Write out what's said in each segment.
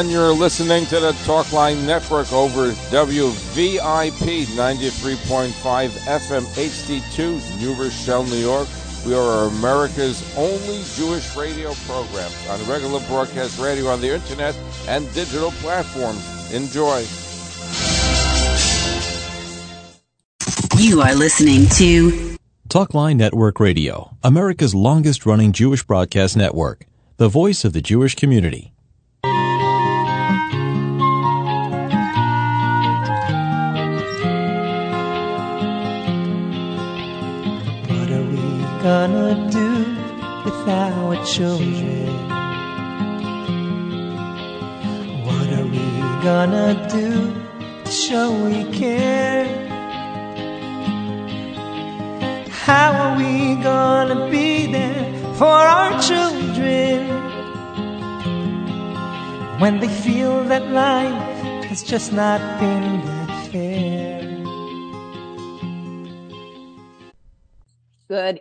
And you're listening to the Talkline Network over WVIP 93.5 FM HD2, New Rochelle, New York. We are America's only Jewish radio program on regular broadcast radio on the internet and digital platforms. Enjoy. You are listening to Talkline Network Radio, America's longest running Jewish broadcast network, the voice of the Jewish community. Gonna do with our children? What are we gonna do to show we care? How are we gonna be there for our children when they feel that life has just not been that fair? Good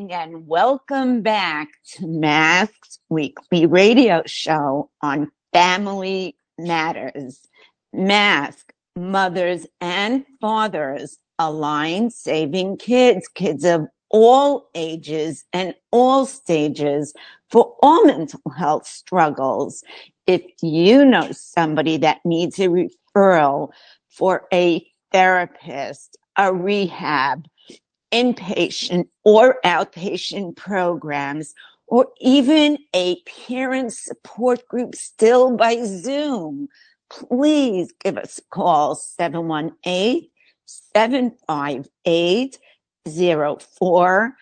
evening and welcome back to Mask's weekly radio show on Family Matters. Mask, mothers and fathers align saving kids, kids of all ages and all stages for all mental health struggles. If you know somebody that needs a referral for a therapist, a rehab, inpatient or outpatient programs, or even a parent support group still by Zoom, please give us a call 718 758 0400.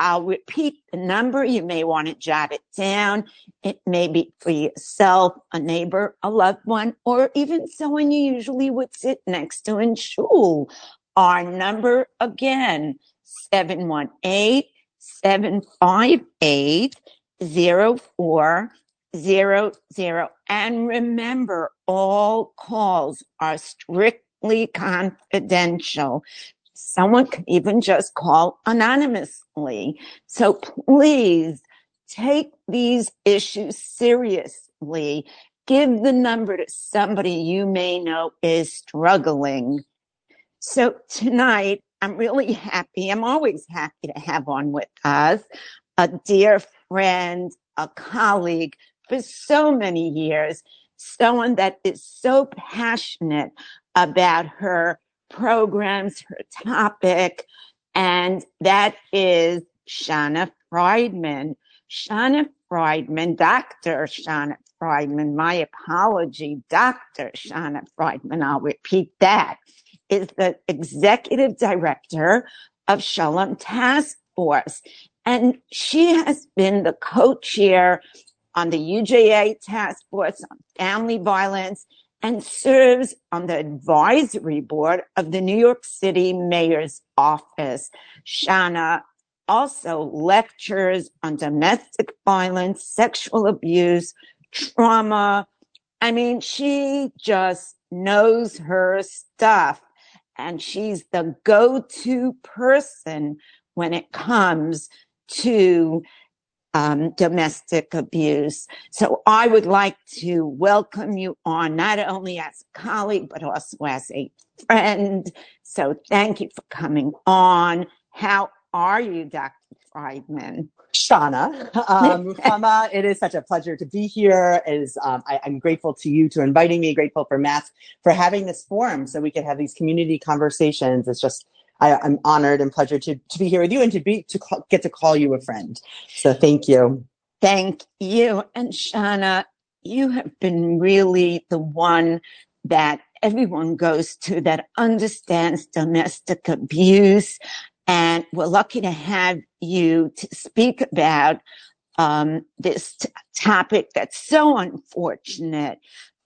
I'll repeat the number. You may want to jot it down. It may be for yourself, a neighbor, a loved one, or even someone you usually would sit next to in shul. Our number again, 718 758 0400. And remember, all calls are strictly confidential. Someone can even just call anonymously. So please take these issues seriously. Give the number to somebody you may know is struggling. So tonight, I'm really happy. I'm always happy to have on with us a dear friend, a colleague for so many years, someone that is so passionate about her programs, her topic, and that is Shana Friedman. Shana Friedman, Dr. Shana Friedman, my apology, Dr. Shana Friedman, I'll repeat that, is the executive director of Shalom Task Force. And she has been the co-chair on the UJA task force on family violence and serves on the advisory board of the New York City Mayor's Office. Shana also lectures on domestic violence, sexual abuse, trauma. I mean, she just knows her stuff and she's the go-to person when it comes to um, domestic abuse. So I would like to welcome you on not only as a colleague, but also as a friend. So thank you for coming on. How are you, Dr. Friedman? Shana, um, Ruchama, it is such a pleasure to be here. It is um, I, am grateful to you to inviting me. Grateful for Mask for having this forum so we could have these community conversations. It's just I, am honored and pleasure to to be here with you and to be to call, get to call you a friend. So thank you. Thank you, and Shana, you have been really the one that everyone goes to that understands domestic abuse and we're lucky to have you to speak about um, this t- topic that's so unfortunate,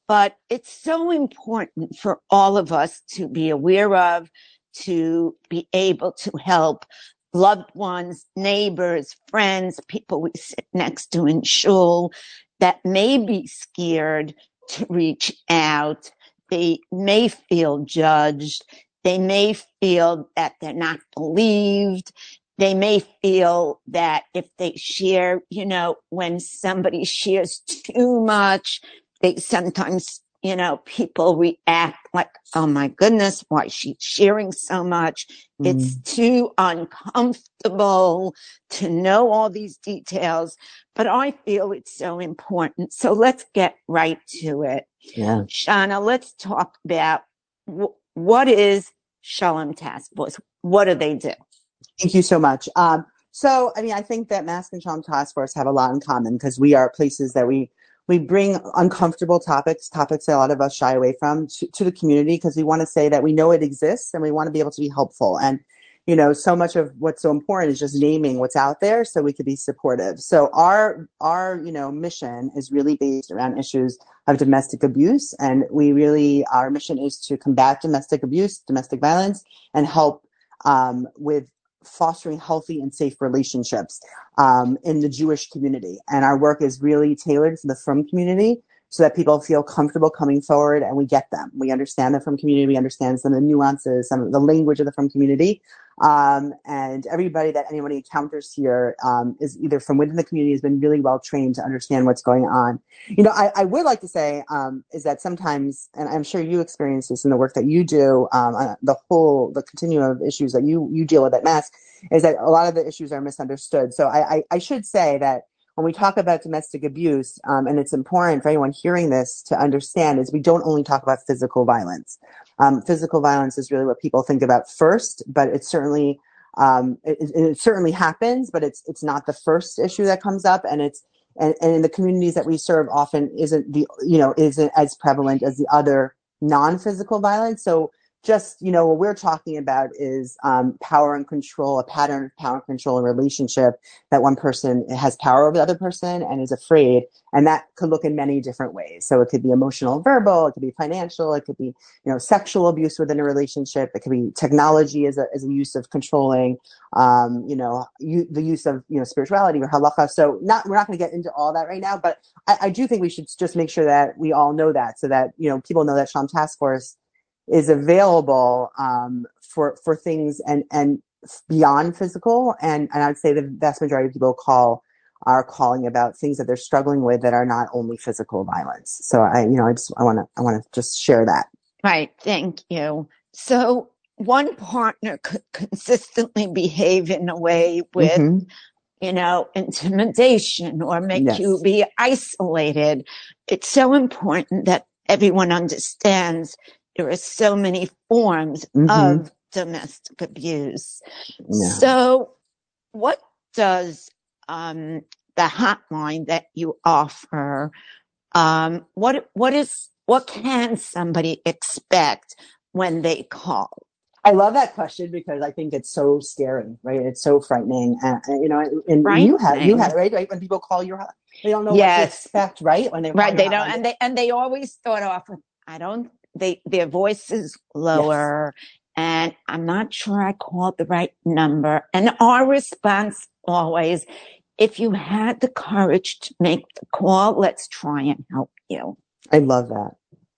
but it's so important for all of us to be aware of, to be able to help loved ones, neighbors, friends, people we sit next to in shul that may be scared to reach out. They may feel judged. They may feel that they're not believed. they may feel that if they share, you know, when somebody shares too much, they sometimes, you know, people react like, oh my goodness, why is she sharing so much? Mm. It's too uncomfortable to know all these details, but I feel it's so important. So let's get right to it. Yeah. Shana, let's talk about what is Shalom Task Force? What do they do? Thank you so much. Um, so, I mean, I think that Mask and Shalom Task Force have a lot in common because we are places that we we bring uncomfortable topics, topics that a lot of us shy away from, to, to the community because we want to say that we know it exists and we want to be able to be helpful. And you know, so much of what's so important is just naming what's out there so we could be supportive. So our our you know mission is really based around issues of domestic abuse, and we really our mission is to combat domestic abuse, domestic violence, and help um, with fostering healthy and safe relationships um, in the Jewish community. And our work is really tailored for the frum community so that people feel comfortable coming forward and we get them. We understand them from community. We understand some of the nuances, some of the language of the frum community. Um, and everybody that anybody encounters here um, is either frum within the community has been really well trained to understand what's going on. You know, I, I would like to say um, is that sometimes, and I'm sure you experience this in the work that you do, um, uh, the whole the continuum of issues that you you deal with at Mask, is that a lot of the issues are misunderstood. So I, I, I should say that when we talk about domestic abuse, um, and it's important for anyone hearing this to understand, is we don't only talk about physical violence. Um, physical violence is really what people think about first, but it's certainly um, it, it, certainly happens, but it's it's not the first issue that comes up, and it's and, and in the communities that we serve often isn't the you know isn't as prevalent as the other non-physical violence. So just you know what we're talking about is um, power and control a pattern of power and control and relationship that one person has power over the other person and is afraid and that could look in many different ways. So it could be emotional verbal it could be financial it could be you know sexual abuse within a relationship it could be technology as a, as a use of controlling um, you know you, the use of you know spirituality or halacha. So not we're not going to get into all that right now but I, I do think we should just make sure that we all know that so that you know people know that Shalom Task Force is available um, for for things and and beyond physical. And and I'd say the vast majority of people call are calling about things that they're struggling with that are not only physical violence. So I, you know, I just I want to I want to just share that. Right. Thank you. So one partner could consistently behave in a way with. Mm-hmm. You know, intimidation or make yes. you be isolated. It's so important that everyone understands there are so many forms mm-hmm. of domestic abuse. Yeah. So, what does um, the hotline that you offer? Um, what what is what can somebody expect when they call? I love that question because I think it's so scary, right? It's so frightening, and, you know, and you have you have right, right when people call your they don't know yes. what to expect, right? When they right, they don't, and they and they always start off with, "I don't they their voice is lower yes. and I'm not sure I called the right number. And our response always, if you had the courage to make the call, let's try and help you. I love that.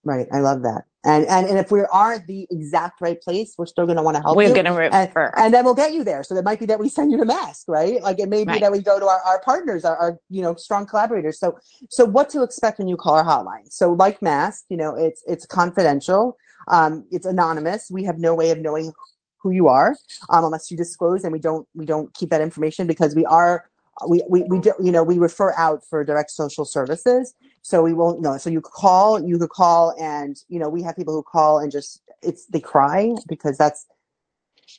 Right. I love that. And, and, and if we aren't the exact right place, we're still going to want to help we're you. going to refer. And, and, then we'll get you there. So it might be that we send you to mask, right? Like it may be right. that we go to our, our partners, our, our, you know, strong collaborators. So, so what to expect when you call our hotline? So like mask, you know, it's, it's confidential. Um, it's anonymous. We have no way of knowing who you are, um, unless you disclose and we don't, we don't keep that information because we are we, we, we do, you know, we refer out for direct social services. So we won't know. So you call, you could call and, you know, we have people who call and just, it's, they cry because that's,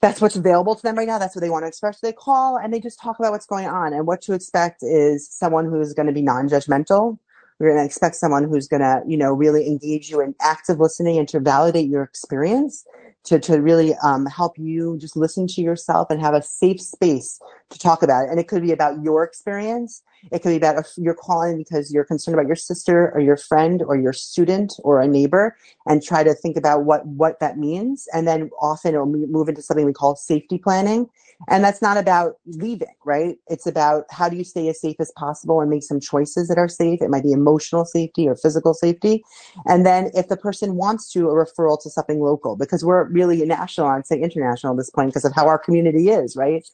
that's what's available to them right now. That's what they want to express. They call and they just talk about what's going on. And what to expect is someone who's going to be non-judgmental. We're going to expect someone who's going to, you know, really engage you in active listening and to validate your experience to, to really um, help you just listen to yourself and have a safe space to talk about it. And it could be about your experience. It could be about if you're calling because you're concerned about your sister or your friend or your student or a neighbor and try to think about what, what that means. And then often it'll move into something we call safety planning. And that's not about leaving, right? It's about how do you stay as safe as possible and make some choices that are safe. It might be emotional safety or physical safety. And then if the person wants to, a referral to something local, because we're really national, I'd say international at this point because of how our community is, right?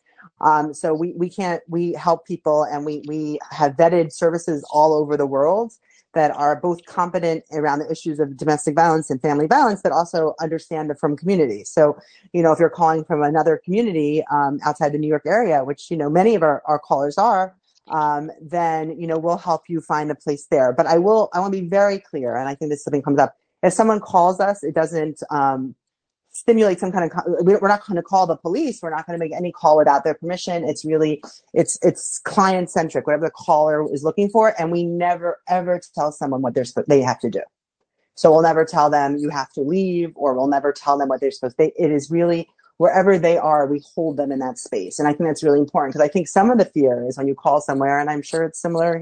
Um, so we, we can't, we help people and we, we have vetted services all over the world that are both competent around the issues of domestic violence and family violence, but also understand the frum community. So, you know, if you're calling from another community um, outside the New York area, which, you know, many of our, our callers are, um, then, you know, we'll help you find a place there. But I will, I want to be very clear. And I think this something comes up. If someone calls us, it doesn't, um, stimulate some kind of we're not going to call the police we're not going to make any call without their permission. It's really it's it's client centric whatever the caller is looking for and we never ever tell someone what they're they have to do. So we'll never tell them you have to leave or we'll never tell them what they're supposed to they, it is really wherever they are we hold them in that space. And i think that's really important because i think some of the fear is when you call somewhere and i'm sure it's similar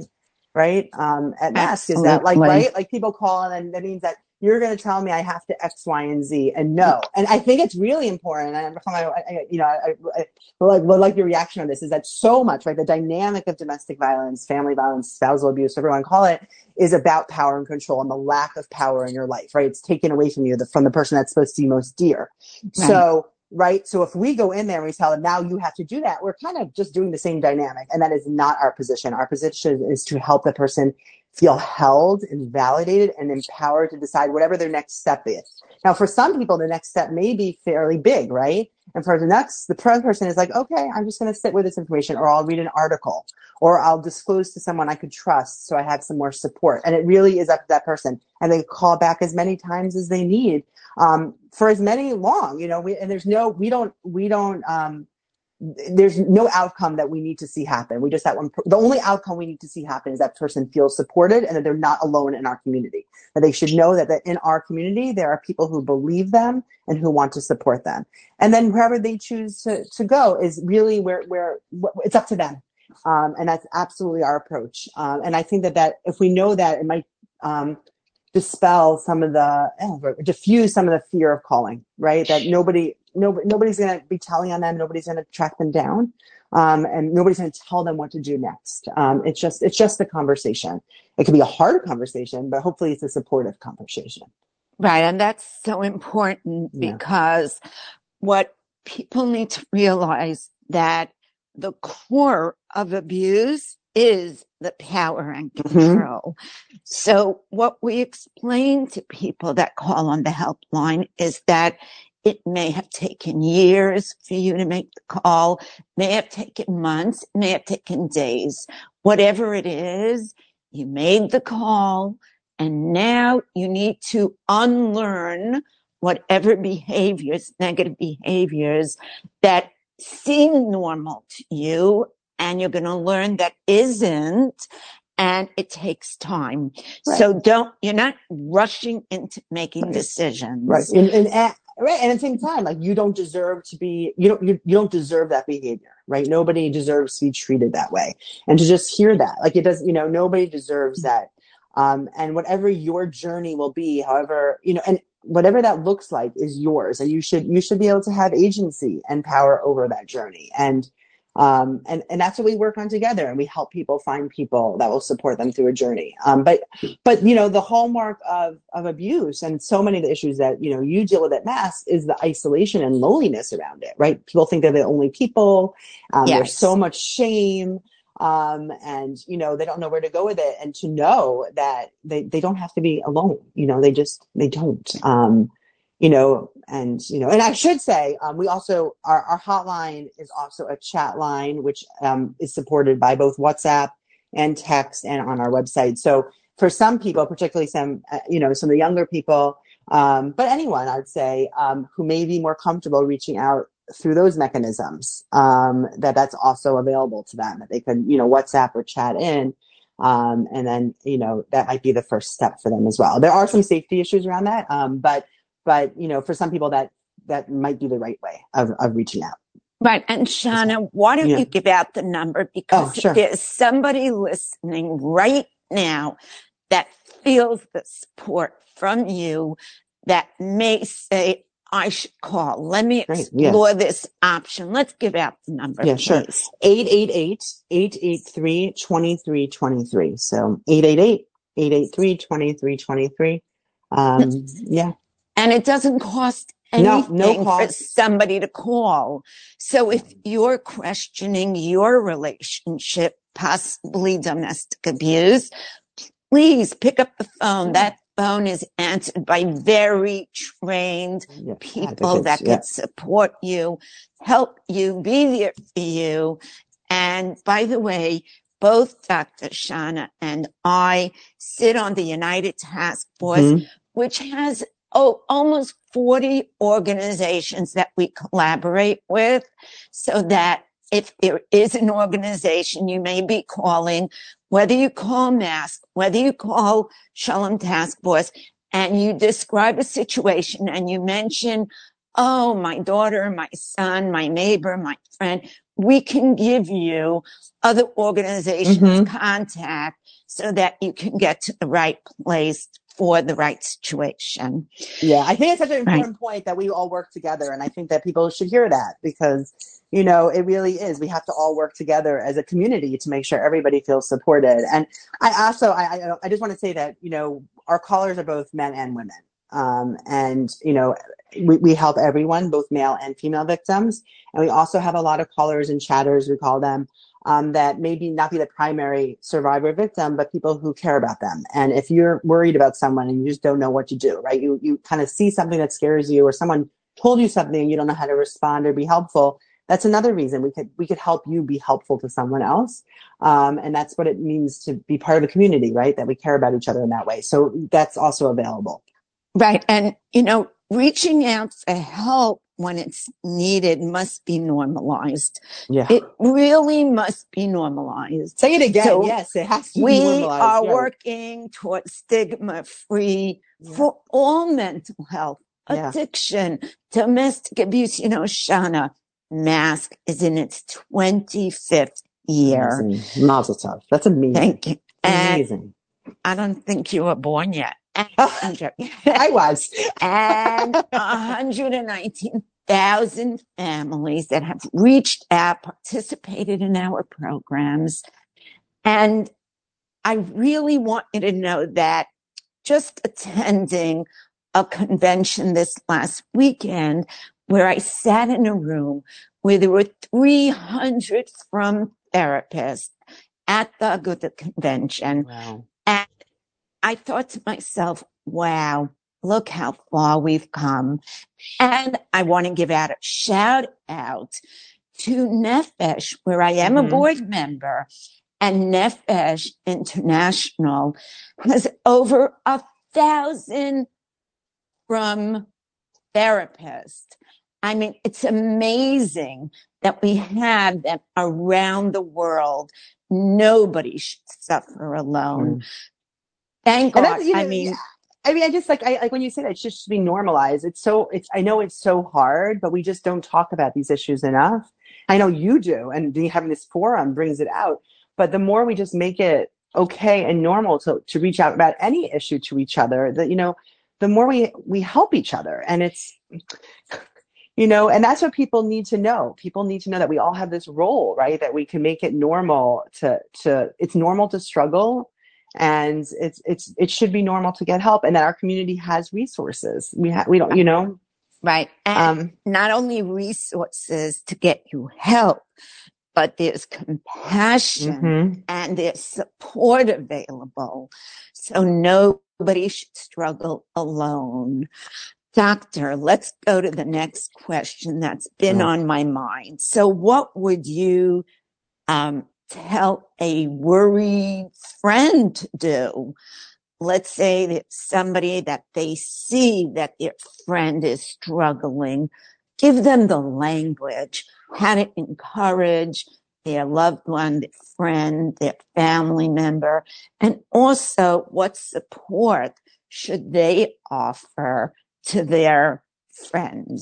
right? Um at mask is that like right? Like people call and then that means that you're going to tell me I have to X, Y, and Z, and no. And I think it's really important. And I, I, you know, I, I, like, like your reaction on this is that so much, right? The dynamic of domestic violence, family violence, spousal abuse, whatever you want to call it, is about power and control and the lack of power in your life, right? It's taken away from you, the, from the person that's supposed to be most dear. Right. So, right? So if we go in there and we tell them now you have to do that, we're kind of just doing the same dynamic. And that is not our position. Our position is to help the person feel held and validated and empowered to decide whatever their next step is. Now, for some people, the next step may be fairly big, right? And for the next, the person is like, okay, I'm just going to sit with this information or I'll read an article or I'll disclose to someone I could trust so I have some more support. And it really is up to that person. And they call back as many times as they need um, for as many long, you know, we, and there's no, we don't, we don't, um, there's no outcome that we need to see happen. We just that one. The only outcome we need to see happen is that person feels supported and that they're not alone in our community. That they should know that, that in our community there are people who believe them and who want to support them. And then wherever they choose to to go is really where where it's up to them. Um, and that's absolutely our approach. Um, and I think that that if we know that, it might um, dispel some of the oh, diffuse some of the fear of calling. Right? That nobody nobody, nobody's going to be telling on them. Nobody's going to track them down. Um, and nobody's going to tell them what to do next. Um, it's just, it's just the conversation. It can be a hard conversation, but hopefully it's a supportive conversation. Right. And that's so important yeah. because what people need to realize that the core of abuse is the power and mm-hmm. control. Mm-hmm. So what we explain to people that call on the helpline is that it may have taken years for you to make the call, may have taken months, may have taken days. Whatever it is, you made the call and now you need to unlearn whatever behaviors, negative behaviors that seem normal to you. And you're going to learn that isn't and it takes time. Right. So don't, you're not rushing into making right. decisions. Right. And, and, right and at the same time like you don't deserve to be you don't you, you don't deserve that behavior right nobody deserves to be treated that way and to just hear that like it does you know nobody deserves that um, and whatever your journey will be however you know and whatever that looks like is yours and you should you should be able to have agency and power over that journey and um, and, and that's what we work on together and we help people find people that will support them through a journey. Um, but, but, you know, the hallmark of, of abuse and so many of the issues that, you know, you deal with at mask is the isolation and loneliness around it, right? People think they're the only people. Um, yes. There's so much shame. Um, and you know they don't know where to go with it and to know that they, they don't have to be alone you know they just they don't um, you know, and you know, and I should say, um, we also our, our hotline is also a chat line, which um, is supported by both WhatsApp and text, and on our website. So for some people, particularly some, uh, you know, some of the younger people, um, but anyone, I'd say, um, who may be more comfortable reaching out through those mechanisms, um, that that's also available to them. That they could, you know, WhatsApp or chat in. Um, and then, you know, that might be the first step for them as well. There are some safety issues around that, Um, but but you know, for some people that that might be the right way of, of reaching out. Right. And Shana, why don't yeah. you give out the number? Because oh, sure. there's somebody listening right now that feels the support from you that may say, I should call. Let me explore yes. this option. Let's give out the number. Yeah, please. sure. 888-883-2323. So 888-883-2323. Um, yeah. And it doesn't cost anything no for somebody to call. So if you're questioning your relationship, possibly domestic abuse, please pick up the phone. That phone is answered by very trained Yeah, people that yeah. can support you, help you, be there for you. And by the way, both Dr. Shana and I sit on the United Task Force, Mhm. which has oh, almost 40 organizations that we collaborate with so that if there is an organization you may be calling, whether you call mask, whether you call Shalom Task Force and you describe a situation and you mention, oh, my daughter, my son, my neighbor, my friend, we can give you other organizations Mhm. contact so that you can get to the right place for the right situation. Yeah, I think it's such an Right. important point that we all work together, and I think that people should hear that because you know it really is. We have to all work together as a community to make sure everybody feels supported. And I also, I, I, I just want to say that you know our callers are both men and women, um, and you know we, we help everyone, both male and female victims, and we also have a lot of callers and chatters, we call them, um, that maybe not be the primary survivor victim, but people who care about them. And if you're worried about someone and you just don't know what to do, right? You you kind of see something that scares you, or someone told you something and you don't know how to respond or be helpful. That's another reason we could we could help you be helpful to someone else, um, and that's what it means to be part of a community, right? That we care about each other in that way. So that's also available. Right. And, you know, reaching out for help when it's needed must be normalized. Yeah. It really must be normalized. Say it again. So yes, it has to be We normalized. are Yeah. working towards stigma free Yeah. for all mental health, Yeah. addiction, domestic abuse. You know, Shana, mask is in its 25th year. Amazing. Mazel tov. That's amazing. Thank you. And amazing. I don't think you were born yet. I'm joking. I was. and 119,000 families that have reached out, participated in our programs. And I really want you to know that just attending a convention this last weekend where I sat in a room where there were 300 frum therapists at the Aguda convention. Wow. And I thought to myself, wow, look how far we've come. And I want to give out a shout out to Nefesh, where I am a Mhm. board member. And Nefesh International has over a thousand frum therapists. I mean, it's amazing that we have them around the world. Nobody should suffer alone. Thank And God. you know, I mean. I mean, I just like, I like when you say that, it's just be normalized. It's so, it's, I know it's so hard, but we just don't talk about these issues enough. I know you do, and having this forum brings it out. But the more we just make it okay and normal to, to reach out about any issue to each other, that, you know, the more we, we help each other. And it's, you know, and that's what people need to know. People need to know that we all have this role, right? That we can make it normal to, to, it's normal to struggle and it's it's it should be normal to get help and that our community has resources we have we don't you know right. And um not only resources to get you help, but there's compassion mhm. and there's support available. So nobody should struggle alone. Doctor, let's go to the next question that's been Oh. on my mind. So what would you um, tell a worried friend to do? Let's say that somebody that they see that their friend is struggling, give them the language, how to encourage their loved one, their friend, their family member, and also what support should they offer to their friend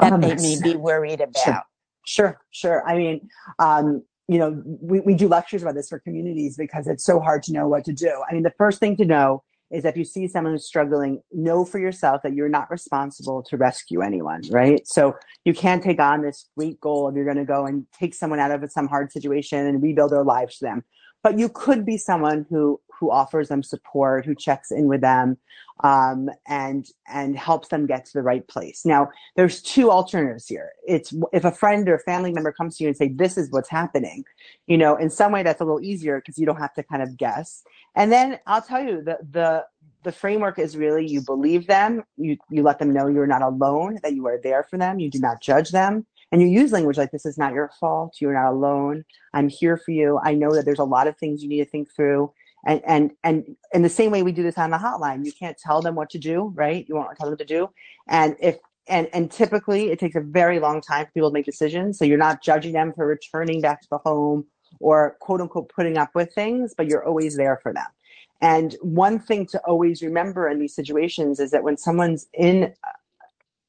that Um, they may be worried about. sure sure i mean um you know we, we do lectures about this for communities because it's so hard to know what to do. I mean the first thing to know is if you see someone who's struggling know for yourself that you're not responsible to rescue anyone right? So you can't take on this great goal of you're going to go and take someone out of some hard situation and rebuild their lives for them. But you could be someone who who offers them support, who checks in with them, um, and and helps them get to the right place. Now, there's two alternatives here. It's if a friend or family member comes to you and say, "This is what's happening," you know, in some way that's a little easier because you don't have to kind of guess. And then I'll tell you the the the framework is really you believe them, you you let them know you're not alone, that you are there for them, you do not judge them, and you use language like this is not your fault, you're not alone, I'm here for you. I know that there's a lot of things you need to think through. And and and in the same way we do this on the hotline, you can't tell them what to do, right? You won't tell them to do. And if and and typically it takes a very long time for people to make decisions. So you're not judging them for returning back to the home or quote unquote putting up with things, but you're always there for them. And one thing to always remember in these situations is that when someone's in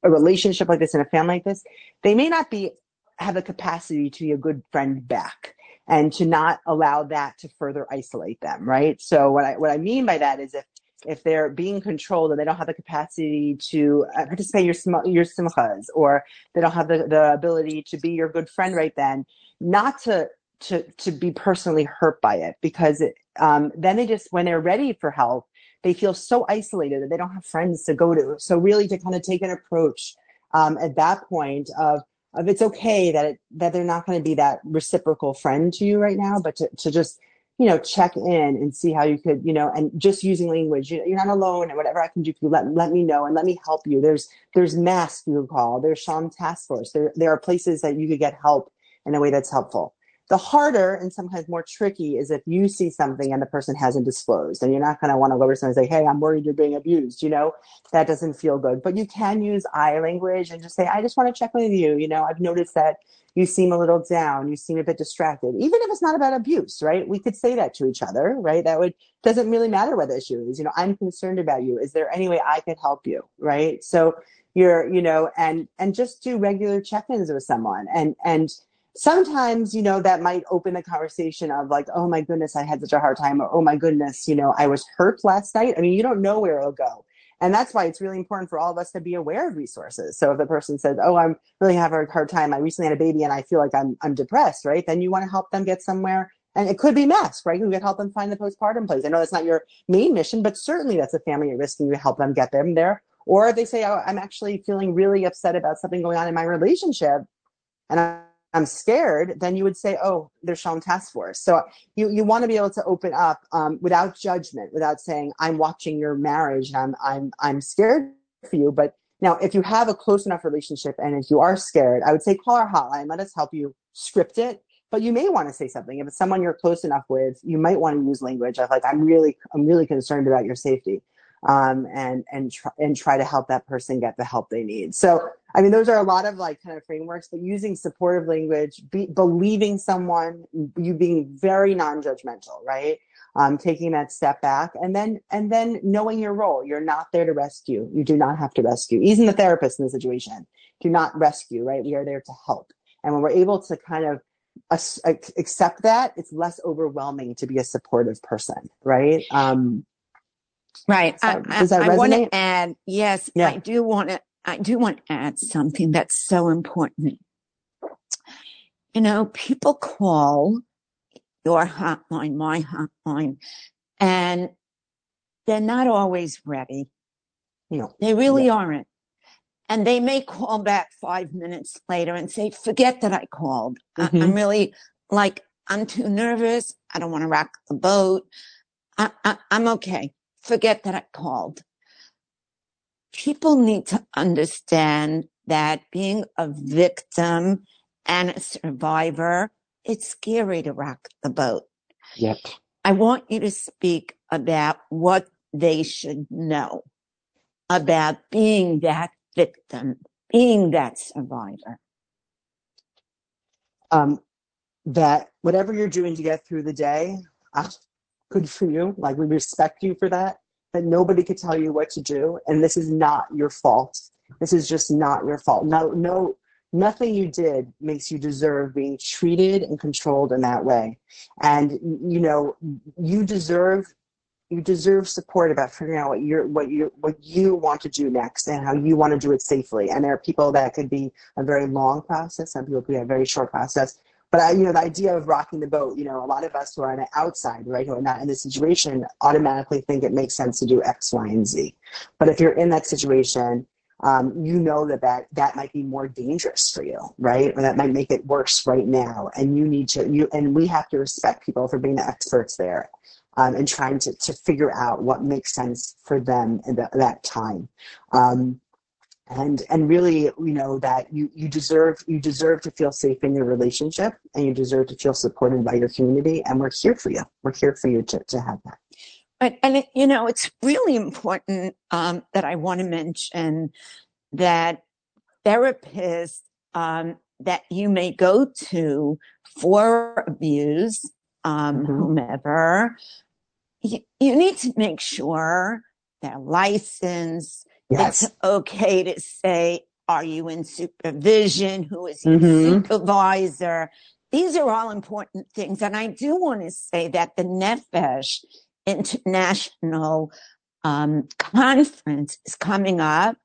a relationship like this, in a family like this, they may not be have the capacity to be a good friend back and to not allow that to further isolate them, right? So what I what I mean by that is if if they're being controlled and they don't have the capacity to uh, participate in your your simchas or they don't have the, the ability to be your good friend right then, not to to to be personally hurt by it because it, um, then they just when they're ready for help they feel so isolated that they don't have friends to go to so really to kind of take an approach um, at that point of of it's okay that it, that they're not going to be that reciprocal friend to you right now but to, to just you know check in and see how you could you know and just using language you know, you're not alone and whatever i can do for you let, let me know and let me help you. There's there's mask you call there's Shalom task force there there are places that you could get help in a way that's helpful the harder and sometimes more tricky is if you see something and the person hasn't disclosed and you're not going to want to go over someone and say, Hey, I'm worried you're being abused. You know, that doesn't feel good, but you can use I language and just say, I just want to check in with you. You know, I've noticed that you seem a little down. You seem a bit distracted, even if it's not about abuse, right? We could say that to each other, right? That would, doesn't really matter what the issue is. You know, I'm concerned about you. Is there any way I could help you? Right. So you're, you know, and, and just do regular check-ins with someone and, and, sometimes you know that might open the conversation of like oh my goodness i had such a hard time or oh my goodness you know i was hurt last night. I mean you don't know where it'll go. And that's why it's really important for all of us to be aware of resources. So if the person says oh i'm really having a hard time. I recently had a baby and i feel like i'm, I'm depressed right then you want to help them get somewhere. And it could be mask right? You could help them find the postpartum place. I know that's not your main mission but certainly that's a family at risk and you help them get them there. Or they say oh, i'm actually feeling really upset about something going on in my relationship and I, I'm scared, then you would say, oh, there's Shalom Task Force. So you, you want to be able to open up um, without judgment, without saying, I'm watching your marriage and I'm, I'm, I'm scared for you. But now, if you have a close enough relationship and if you are scared, I would say call our hotline. Let us help you script it. But you may want to say something. If it's someone you're close enough with, you might want to use language of like, I'm really, I'm really concerned about your safety. Um, and and try and try to help that person get the help they need. So I mean, those are a lot of like kind of frameworks, but using supportive language, be, believing someone, you being very non-judgmental, right? Um, taking that step back and then, and then knowing your role. You're not there to rescue. You do not have to rescue. Even the therapist in the situation do not rescue, right? We are there to help. And when we're able to kind of accept that, it's less overwhelming to be a supportive person, right? Um, right. So, I, I, I want to add, yes, yeah. I do want to I do want to add something that's so important. You know, people call your hotline, my hotline, and they're not always ready. No. They really yeah. aren't. And they may call back five minutes later and say, forget that I called. Mm-hmm. I, am really like, I'm too nervous. I don't want to rock the boat. I, I, I'm okay. Forget that I called people need to understand that being a victim and a survivor, it's scary to rock the boat. Yep. I want you to speak about what they should know about being that victim, being that survivor. Um, that whatever you're doing to get through the day, uh, good for you. Like we respect you for that that nobody could tell you what to do. And this is not your fault. This is just not your fault. No no nothing you did makes you deserve being treated and controlled in that way. And you know you deserve you deserve support about figuring out what you're what you what you want to do next and how you want to do it safely. And there are people that could be a very long process. Some people could be a very short process but I, you know, the idea of rocking the boat, you know, a lot of us who are on the outside, right, who are not in the situation, automatically think it makes sense to do X, Y, and Z. But if you're in that situation, um, you know that, that that might be more dangerous for you, right? Or that might make it worse right now. And you need to, you, and we have to respect people for being the experts there um, and trying to, to figure out what makes sense for them at the, that time. Um, and and really you know that you you deserve you deserve to feel safe in your relationship and you deserve to feel supported by your community and we're here for you we're here for you to, to have that and, and it, you know it's really important um, that i want to mention that therapists um, that you may go to for abuse um, mm-hmm. whomever you, you need to make sure they're licensed. Yes. It's okay to say, are you in supervision? Who is your mm-hmm. supervisor? These are all important things. And I do want to say that the Nefesh International um, Conference is coming up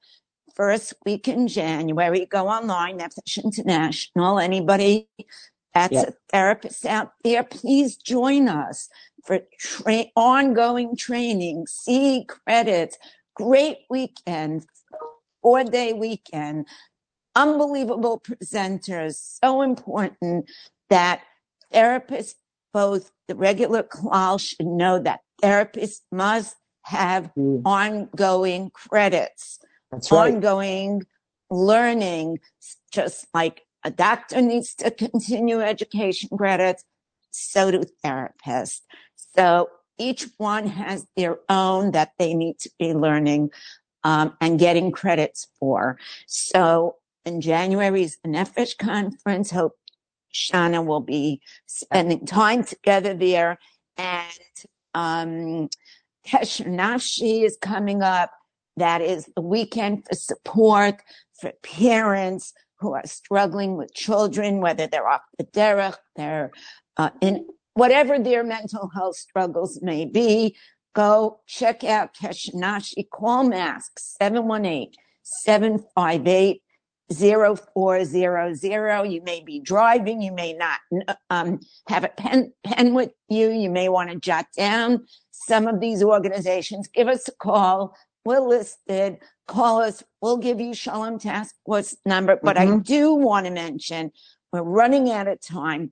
first week in January. Go online, Nefesh International. Anybody that's yep. a therapist out there, please join us for tra- ongoing training, C credits, great weekend, four day weekend, unbelievable presenters. So important that therapists, both the regular class should know that therapists must have mm. ongoing credits, That's right. ongoing learning, just like a doctor needs to continue education credits, so do therapists. So each one has their own that they need to be learning um, and getting credits for. So in January's Nefesh conference, hope Shana will be spending time together there. And um, Kesher is coming up. That is the weekend for support for parents who are struggling with children, whether they're off the derech, they're uh, in whatever their mental health struggles may be. Go check out Kesher Nafshi. Call Mask 718 758 0400. You may be driving. You may not um, have a pen, pen with you. You may want to jot down some of these organizations. Give us a call. We're listed call us. We'll give you Shalom Task Force number. But mm-hmm. I do want to mention we're running out of time.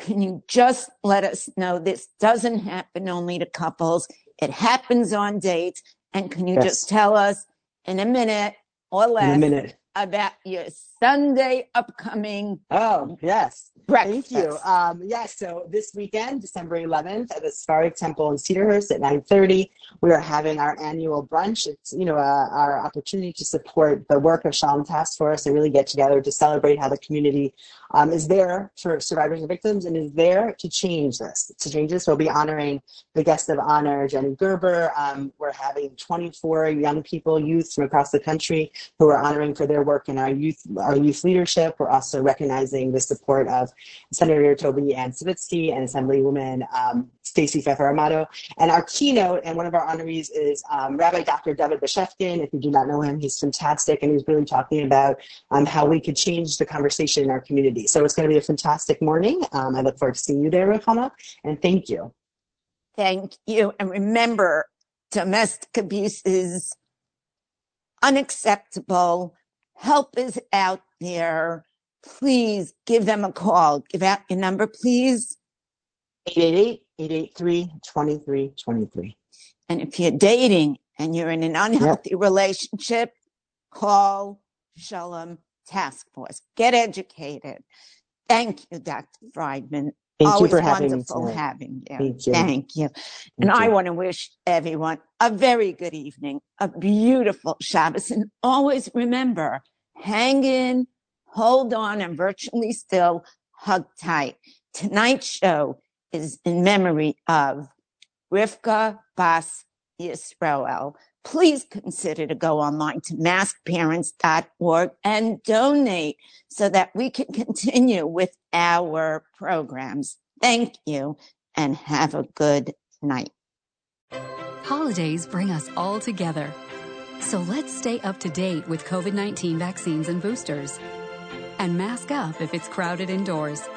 Can you just let us know this doesn't happen only to couples? It happens on dates. And can you yes. just tell us in a minute or less minute. about your Sunday upcoming? Oh, yes. Breakfast. Thank you. Um, yes, so this weekend, December 11th, at the Sephardic Temple in Cedarhurst at 9.30, we are having our annual brunch. It's, you know, uh, our opportunity to support the work of Shalom Task Force and really get together to celebrate how the community um, is there for survivors and victims and is there to change this. To change this, we'll be honoring the guest of honor, Jenny Gerber. Um, we're having 24 young people, youth from across the country who are honoring for their work in our youth, our youth leadership. We're also recognizing the support of Senator Toby Ann Stavisky and Assemblywoman um, Stacey Pfeffer Amato. And our keynote and one of our honorees is um, Rabbi Dr. David Bashevkin. If you do not know him, he's fantastic and he's really talking about um, how we could change the conversation in our community. So it's going to be a fantastic morning. Um, I look forward to seeing you there, Ruchama, and thank you. Thank you. And remember, domestic abuse is unacceptable. Help is out there. Please give them a call. Give out your number, please. 888-883-2323. And if you're dating and you're in an unhealthy yep. relationship, call Shalom Task Force. Get educated. Thank you, Dr. Friedman. Thank Always you for having wonderful me. having you. Thank you. Thank you. Thank and you. I want to wish everyone a very good evening, a beautiful Shabbos, and always remember, hang in, hold on, and virtually still hug tight. Tonight's show is in memory of Rivka Bas Yisrael. Please consider to go online to maskparents.org and donate so that we can continue with our programs. Thank you and have a good night. Holidays bring us all together. So let's stay up to date with COVID 19 vaccines and boosters. And mask up if it's crowded indoors.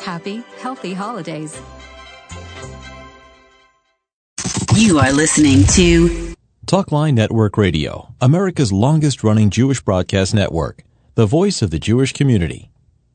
Happy, healthy holidays. You are listening to Talkline Network Radio, America's longest running Jewish broadcast network, the voice of the Jewish community.